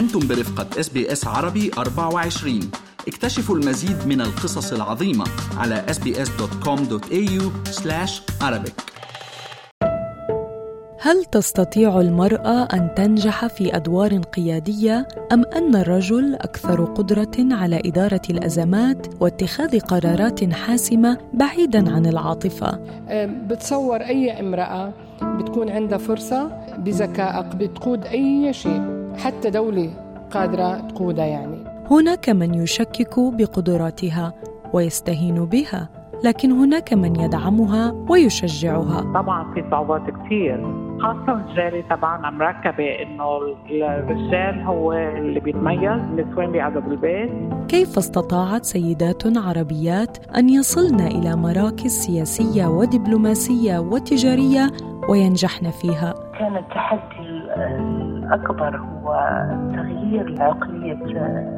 أنتم برفقة SBS عربي 24 اكتشفوا المزيد من القصص العظيمة على sbs.com.au arabic. هل تستطيع المرأة أن تنجح في أدوار قيادية أم أن الرجل أكثر قدرة على إدارة الأزمات واتخاذ قرارات حاسمة بعيداً عن العاطفة؟ بتصور أي امرأة بتكون عندها فرصة بذكائك بتقود أي شيء. حتى دولة قادرة تقودها يعني. هناك من يشكك بقدراتها ويستهين بها لكن هناك من يدعمها ويشجعها. طبعا في صعوبات كثير خاصة الرجالة تبعنا مركبة إنه الرجال هو اللي بيتميز النسوان بيقعدوا بالبيت. كيف استطاعت سيدات عربيات أن يصلن إلى مراكز سياسية ودبلوماسية وتجارية وينجحن فيها؟ كان التحدي الأكبر هو تغيير عقلية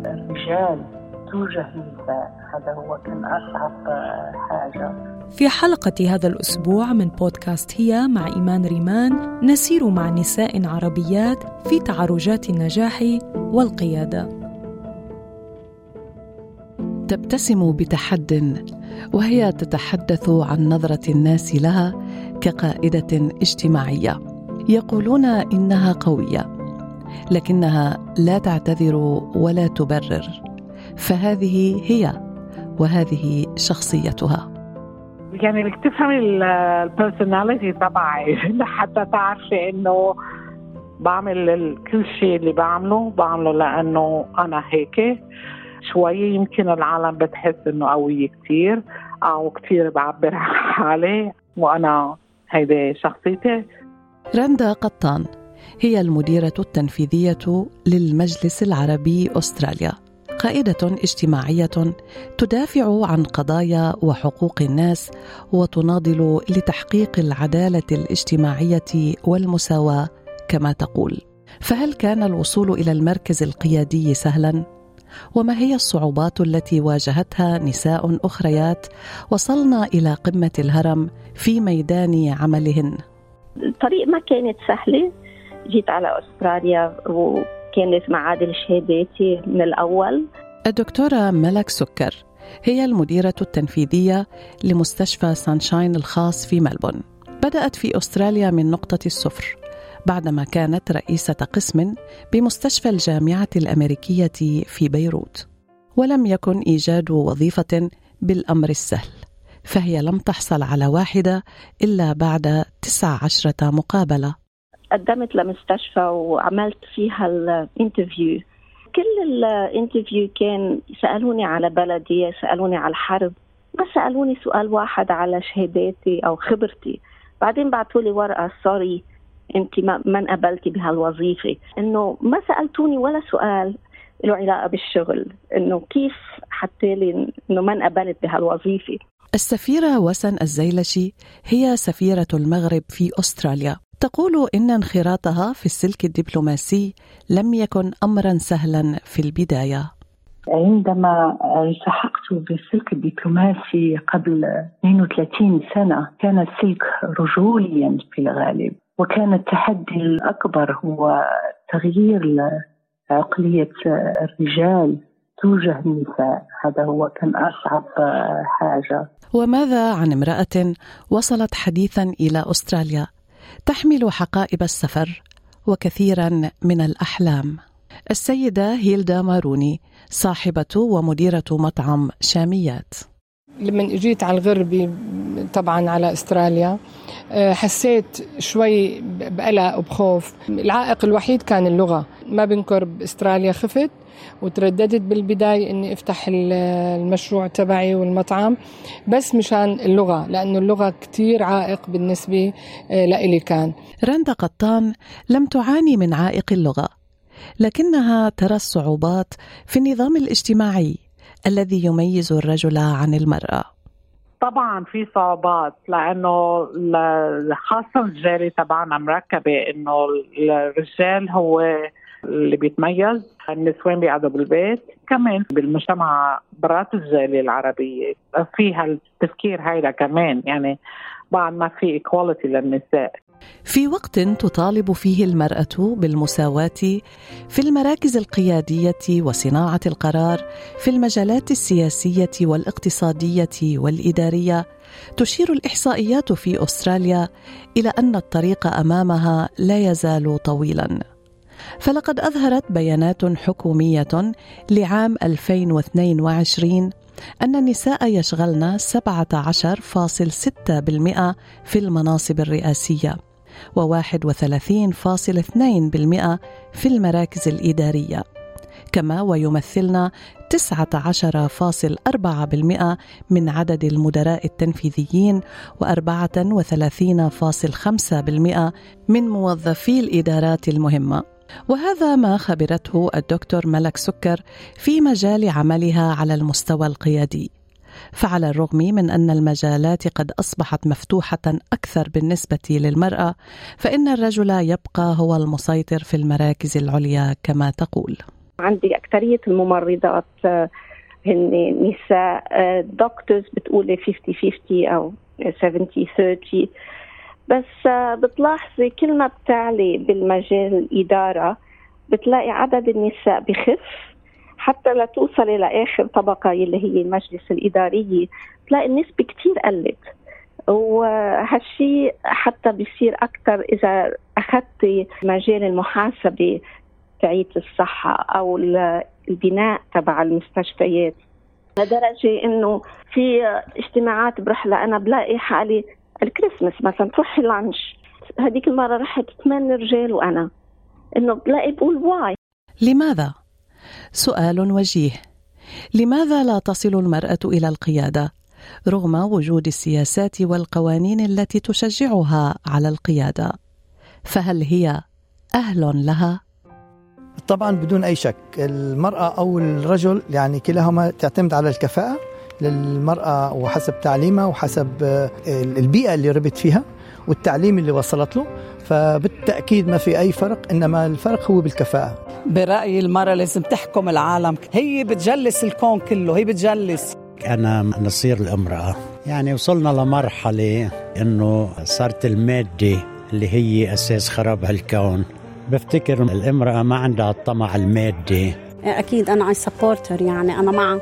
الرجال. توجه النساء هذا هو كان أصعب حاجة. في حلقة هذا الأسبوع من بودكاست هي مع إيمان ريمان نسير مع نساء عربيات في تعرجات النجاح والقيادة. تبتسم بتحد وهي تتحدث عن نظرة الناس لها كقائدة اجتماعية. يقولون إنها قوية. لكنها لا تعتذر ولا تبرر. فهذه هي وهذه شخصيتها. يعني بدك تفهمي البيرسوناليتي تبعي. لحتى تعرفي إنه بعمل كل شيء اللي بعمله بعمله لأنه أنا هيك. شوي يمكن العالم بتحس إنه قوية كثير أو كثير بعبر عن حالي وأنا هيدي شخصيتي. رندا قطان. هي المديرة التنفيذية للمجلس العربي أستراليا قائدة اجتماعية تدافع عن قضايا وحقوق الناس وتناضل لتحقيق العدالة الاجتماعية والمساواة كما تقول. فهل كان الوصول إلى المركز القيادي سهلا؟ وما هي الصعوبات التي واجهتها نساء أخريات وصلن إلى قمة الهرم في ميدان عملهن؟ الطريق ما كانت سهلة. جيت على أستراليا و كانت معادل شهاداتي من الأول. الدكتورة ملك سكر هي المديرة التنفيذية لمستشفى سانشاين الخاص في ملبون. بدأت في أستراليا من نقطة الصفر بعدما كانت رئيسة قسم بمستشفى الجامعة الأمريكية في بيروت ولم يكن إيجاد وظيفة بالأمر السهل فهي لم تحصل على واحدة إلا بعد تسع عشرة مقابلة. قدمت لمستشفى وعملت فيها ال interview. كل ال interview كان سألوني على بلدي سألوني على الحرب ما سألوني سؤال واحد على شهاداتي أو خبرتي. بعدين بعثوا لي ورقة سوري انت ما انقبلتي بهالوظيفة. إنه ما سألتوني ولا سؤال له علاقة بالشغل. إنه كيف حتى لي إنه ما انقبلت بهالوظيفة؟ السفيرة وسن الزيلشي هي سفيرة المغرب في أستراليا. تقول إن انخراطها في السلك الدبلوماسي لم يكن أمرا سهلا في البداية. عندما التحقت بالسلك الدبلوماسي قبل 32 سنة كان السلك رجوليا في الغالب وكان التحدي الأكبر هو تغيير عقلية الرجال توجه النساء. هذا هو كان أصعب حاجة. وماذا عن امرأة وصلت حديثا إلى أستراليا؟ تحمل حقائب السفر وكثيرا من الأحلام. السيدة هيلدا ماروني صاحبة ومديرة مطعم شاميات. لما أجيت على الغربي طبعا على أستراليا آه، حسيت شوي بقلق وبخوف. العائق الوحيد كان اللغة. ما بنكر باستراليا خفت وترددت بالبداية إني أفتح المشروع تبعي والمطعم بس مشان اللغة لأنه اللغة كتير عائق بالنسبة آه، لإلي كان. رندا قطان لم تعاني من عائق اللغة لكنها ترى الصعوبات في النظام الاجتماعي الذي يميز الرجل عن المرأة. طبعا في صعوبات لأنه خاصة الرجاله تبعنا مركبة إنه الرجال هو اللي بيتميز النسوان بيقعدوا بالبيت. كمان بالمجتمع برات الجالية العربية. فيها التفكير هيدا كمان يعني بعد ما في ايكواليتي للنساء. في وقت تطالب فيه المرأة بالمساواة في المراكز القيادية وصناعة القرار في المجالات السياسية والاقتصادية والإدارية تشير الإحصائيات في أستراليا إلى أن الطريق أمامها لا يزال طويلا. فلقد أظهرت بيانات حكومية لعام 2022 أن النساء يشغلن 17.6% في المناصب الرئاسية و31.2% في المراكز الإدارية كما ويمثلن 19.4% من عدد المدراء التنفيذيين و34.5% من موظفي الإدارات المهمة. وهذا ما خبرته الدكتور ملك سكر في مجال عملها على المستوى القيادي. فعلى الرغم من أن المجالات قد أصبحت مفتوحة أكثر بالنسبة للمرأة فإن الرجل يبقى هو المسيطر في المراكز العليا كما تقول. عندي أكثرية الممرضات آه، هن نساء دكتورز بتقولي 50 50 أو 70 30 بس آه، بتلاحظي كل ما بتعلي بالمجال الإدارة بتلاقي عدد النساء بخف. حتى لتوصل إلى آخر طبقة اللي هي المجلس الإدارية بتلاقي النسبة كتير قلت. وهالشيء حتى بيصير أكثر إذا أخذتي مجال المحاسبة تعيد الصحة أو البناء تبع المستشفيات. لدرجة إنه في اجتماعات بروح لها أنا بلاقي حالي الكريسماس مثلا تروحي لانش هذيك المرة رحت ثمان رجال وأنا إنه بلاقي بقول واي. لماذا؟ سؤال وجيه. لماذا لا تصل المرأة إلى القيادة؟ رغم وجود السياسات والقوانين التي تشجعها على القيادة. فهل هي أهل لها؟ طبعا بدون أي شك. المرأة أو الرجل يعني كلاهما تعتمد على الكفاءة. للمرأة وحسب تعليمها وحسب آه، البيئة اللي ربت فيها والتعليم اللي وصلت له. فبالتأكيد ما في أي فرق إنما الفرق هو بالكفاءة. برأيي المرأة لازم تحكم العالم. هي بتجلس الكون كله هي بتجلس. أنا نصير الامرأة. يعني وصلنا لمرحلة إنه صارت المادة اللي هي أساس خراب هالكون. بفتكر الامرأة ما عندها الطمع المادي. أكيد أنا عايز supporter يعني أنا معه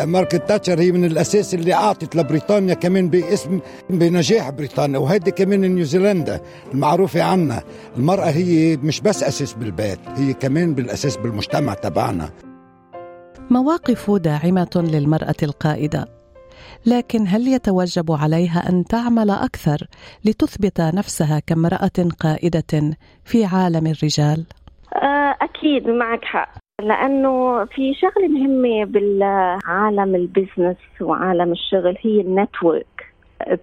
مارغريت تاتشر هي من الأساس اللي أعطت لبريطانيا كمان باسم بنجاح بريطانيا وهيدي كمان نيوزيلندا المعروفة عنا. المرأة هي مش بس أساس بالبيت هي كمان بالأساس بالمجتمع تبعنا. مواقف داعمة للمرأة القائدة. لكن هل يتوجب عليها أن تعمل أكثر لتثبت نفسها كامرأة قائدة في عالم الرجال؟ آه، أكيد معك حق. لأنه في شغلة مهمة بالعالم ال business وعالم الشغل هي ال network.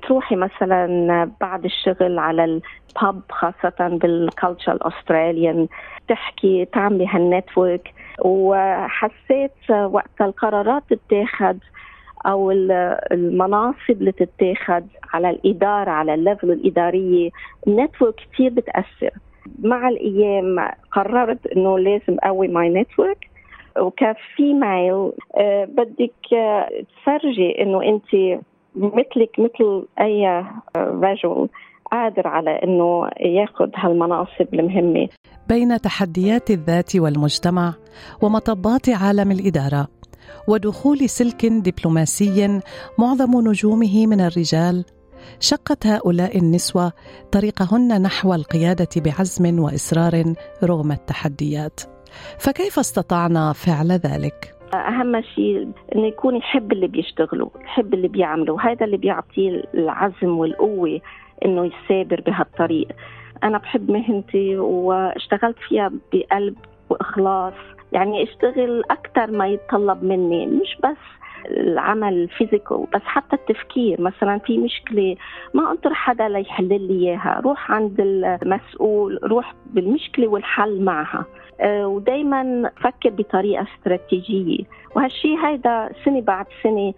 تروحي مثلا بعد الشغل على ال pub خاصة بال culture ال Australian تحكي تعملي هال network. وحسيت وقت القرارات تتاخد أو المناصب اللي تتاخد على الإدارة على ال level الإدارية ال network كثير بتأثر. مع الأيام قررت إنه لازم أقوي my network وك female آه بدك آه تفرجي إنه أنت مثلك مثل أي رجل قادر على إنه ياخذ هالمناصب المهمة. بين تحديات الذات والمجتمع ومطبات عالم الإدارة ودخول سلك دبلوماسي معظم نجومه من الرجال شقت هؤلاء النسوة طريقهن نحو القيادة بعزم وإصرار رغم التحديات. فكيف استطعنا فعل ذلك؟ أهم شيء إنه يكون يحب اللي بيشتغلوا يحب اللي بيعملوا. هذا اللي بيعطيه العزم والقوة إنه يسابر بهالطريق. أنا بحب مهنتي واشتغلت فيها بقلب وإخلاص. يعني أشتغل أكثر ما يتطلب مني مش بس العمل الفيزيكال بس حتى التفكير مثلا في مشكلة ما انطر حدا ليحل لي إياها روح عند المسؤول روح بالمشكلة والحل معها. آه، ودائما فكر بطريقة استراتيجية. وهالشيء هيدا سنة بعد سنة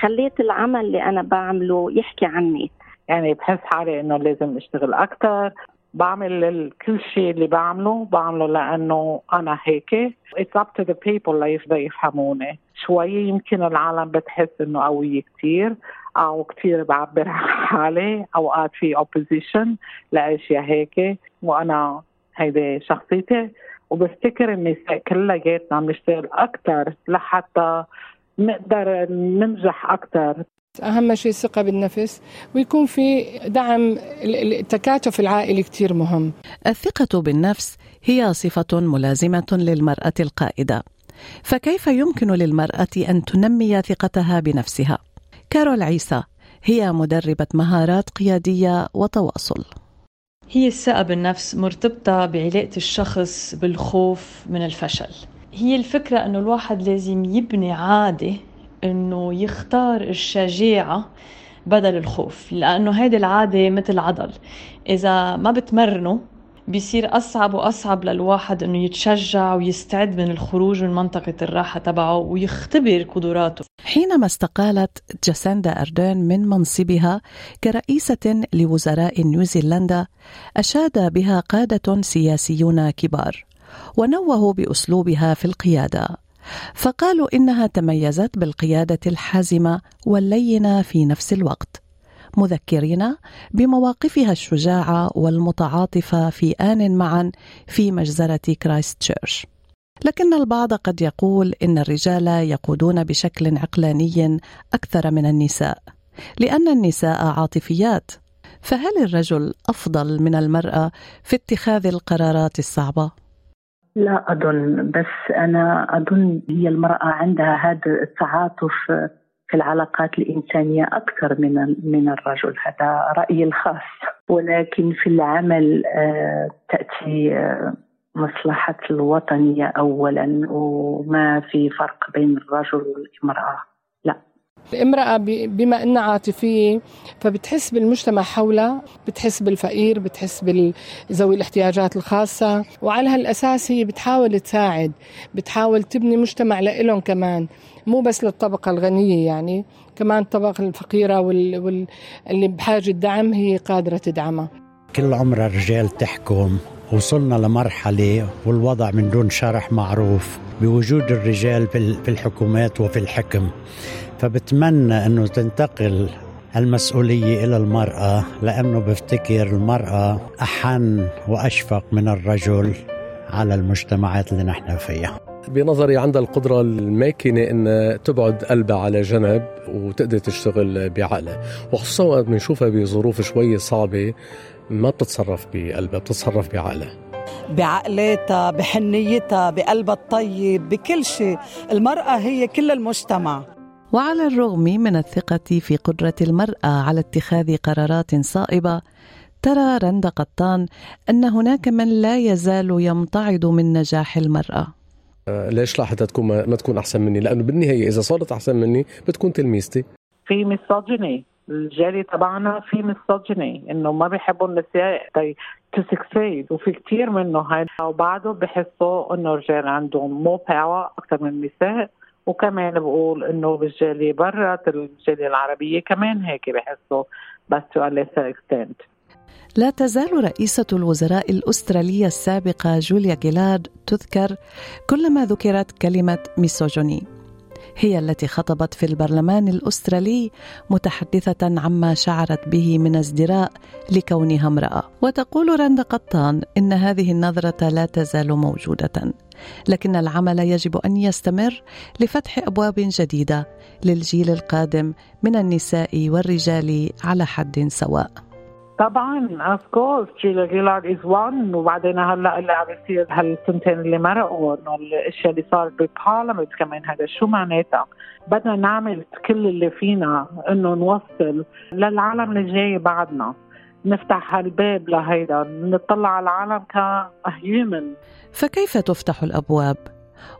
خليت العمل اللي أنا بعمله يحكي عني. يعني بحس حالي إنه لازم أشتغل أكثر بعمل كل شيء اللي بعمله بعمله لأنه أنا هيك. It's up to the people ليفهموني شوي يمكن العالم بتحس إنه قوية كثير أو كثير بعبر عن حالي أوقات في اوبوزيشن لأشياء هيك. وأنا هيدي شخصيتي. وبفتكر النساء كلياتنا عم نشتغل أكثر لحتى نقدر ننجح أكثر أهم شيء الثقة بالنفس ويكون في دعم التكاتف العائلي كتير مهم. الثقة بالنفس هي صفة ملازمة للمرأة القائدة. فكيف يمكن للمرأة أن تنمي ثقتها بنفسها؟ كارول عيسى هي مدربة مهارات قيادية وتواصل. هي الثقة بالنفس مرتبطة بعلاقة الشخص بالخوف من الفشل. هي الفكرة أنه الواحد لازم يبني عادة أنه يختار الشجاعة بدل الخوف لأنه هيدي العادة مثل عضل إذا ما بتمرنه بيصير أصعب وأصعب للواحد إنه يتشجع ويستعد من الخروج من منطقة الراحة تبعه ويختبر قدراته. حينما استقالت جاسندا أردون من منصبها كرئيسة لوزراء نيوزيلندا أشاد بها قادة سياسيون كبار ونوهوا بأسلوبها في القيادة. فقالوا إنها تميزت بالقيادة الحازمة واللينة في نفس الوقت مذكرين بمواقفها الشجاعة والمتعاطفة في آن معا في مجزرة كرايست تشيرش لكن البعض قد يقول إن الرجال يقودون بشكل عقلاني أكثر من النساء لأن النساء عاطفيات فهل الرجل أفضل من المرأة في اتخاذ القرارات الصعبة؟ لا أظن بس أنا أظن هي المرأة عندها هذا التعاطف في العلاقات الإنسانية أكثر من من الرجل هذا رأيي الخاص. ولكن في العمل آه، تأتي آه، مصلحة الوطنية أولا وما في فرق بين الرجل والمرأة الامرأة بما أنها عاطفية فبتحس بالمجتمع حولها بتحس بالفقير بتحس بذوي الاحتياجات الخاصة وعلى هالأساس هي بتحاول تساعد بتحاول تبني مجتمع لإلهم كمان مو بس للطبقة الغنية يعني كمان الطبقة الفقيرة واللي وال... بحاجة دعم هي قادرة تدعمها. كل عمر الرجال تحكم وصلنا لمرحلة والوضع من دون شرح معروف بوجود الرجال في الحكومات وفي الحكم. فبتمنى أنه تنتقل المسؤولية إلى المرأة لأنه بفتكر المرأة أحن وأشفق من الرجل على المجتمعات اللي نحن فيها. بنظري عندها القدرة الماكنة أن تبعد قلبها على جنب وتقدر تشتغل بعقلها. وخصوصا وقت بنشوفها بظروف شوي صعبة ما بتتصرف بقلبها بتتصرف بعقلها. بعقلاتها بحنيتها بقلبها الطيب بكل شيء. المرأة هي كل المجتمع. وعلى الرغم من الثقة في قدرة المرأة على اتخاذ قرارات صائبة ترى رند قطان أن هناك من لا يزال يمتعض من نجاح المرأة. آه، ليش لا حتى تكون ما تكون أحسن مني؟ لأنه بالنهاية إذا صارت أحسن مني بتكون تلميذتي. في ميسوجيني الجالي تبعنا في ميسوجيني إنه ما بيحبوا النساء. to succeed وفي كثير منه هاي. وبعده بحسوا إنه الرجال عندهم more power أكثر من النساء. وكمان بقول إنه بالجالية برا الجاليه العربية كمان هيك بحسوا بس تو extent. لا تزال رئيسة الوزراء الأسترالية السابقة جوليا جيلارد تذكر كلما ذكرت كلمة ميسوجوني هي التي خطبت في البرلمان الأسترالي متحدثة عما شعرت به من ازدراء لكونها امرأة. وتقول رند قطان إن هذه النظرة لا تزال موجودة لكن العمل يجب أن يستمر لفتح أبواب جديدة للجيل القادم من النساء والرجال على حد سواء. طبعا of course جوليا جيلارد is one وبعدين هلأ اللي عم يصير هالسنتين اللي مرقوا إنه الأشياء اللي صارت بال parliament كمان هذا شو معناتها؟ بدنا نعمل كل اللي فينا إنه نوصل للعالم اللي جاي بعدنا نفتح هالباب لهيدا نطلع على العالم ك human فكيف تفتح الأبواب؟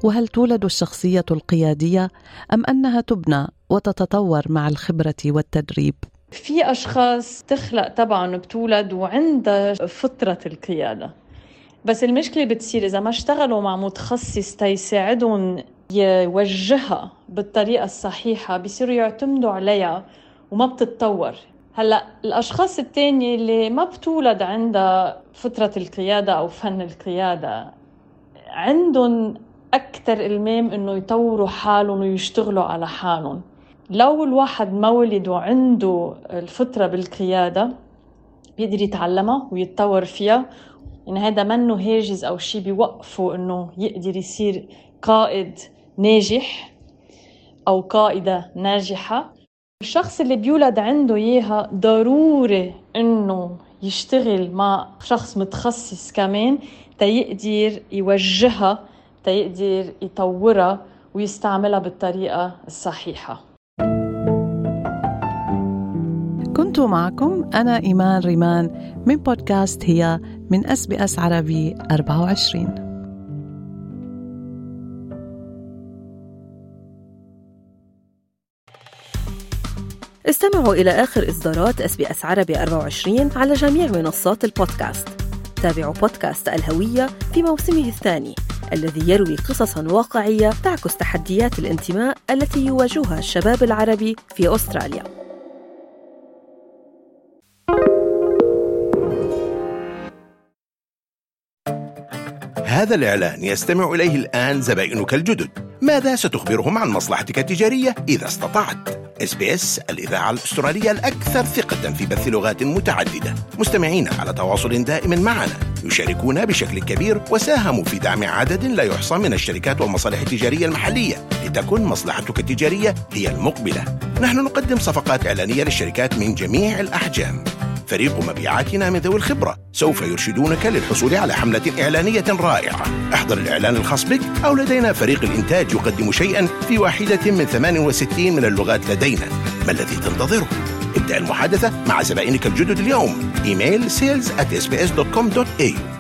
وهل تولد الشخصية القيادية أم أنها تبنى وتتطور مع الخبرة والتدريب؟ في أشخاص تخلق طبعا بتولد وعندها فطرة القيادة. بس المشكلة بتصير إذا ما اشتغلوا مع متخصص تيساعدهم يوجهها بالطريقة الصحيحة بيصيروا يعتمدوا عليها وما بتتطور. هلأ الأشخاص التانية اللي ما بتولد عندها فطرة القيادة أو فن القيادة عندهم أكثر إلمام إنه يطوروا حالهم ويشتغلوا على حالهم. لو الواحد مولد وعنده الفطرة بالقيادة بيقدر يتعلمها ويتطور فيها. يعني هذا منه هاجز أو شيء بيوقفه إنه يقدر يصير قائد ناجح أو قائدة ناجحة. الشخص اللي بيولد عنده إياها ضروري إنه يشتغل مع شخص متخصص كمان تيقدر يوجهها تيقدر يطورها ويستعملها بالطريقة الصحيحة. معكم أنا إيمان ريمان من بودكاست هي من أس بي أس عربي 24 استمعوا إلى آخر إصدارات أس بي أس عربي 24 على جميع منصات البودكاست. تابعوا بودكاست الهوية في موسمه الثاني الذي يروي قصصا واقعية تعكس تحديات الانتماء التي يواجهها الشباب العربي في أستراليا. هذا الإعلان يستمع إليه الآن زبائنك الجدد. ماذا ستخبرهم عن مصلحتك التجارية إذا استطعت؟ إس بي إس الإذاعة الأسترالية الأكثر ثقة في بث لغات متعددة. مستمعين على تواصل دائم معنا. يشاركون بشكل كبير وساهموا في دعم عدد لا يحصى من الشركات والمصالح التجارية المحلية لتكن مصلحتك التجارية هي المقبلة. نحن نقدم صفقات إعلانية للشركات من جميع الأحجام. فريق مبيعاتنا من ذوي الخبرة. سوف يرشدونك للحصول على حملة إعلانية رائعة. احضر الإعلان الخاص بك أو لدينا فريق الإنتاج يقدم شيئا في واحدة من 68 من اللغات لدينا. ما الذي تنتظره؟ ابدأ المحادثة مع زبائنك الجدد اليوم. إيميل sales at sbs.com.au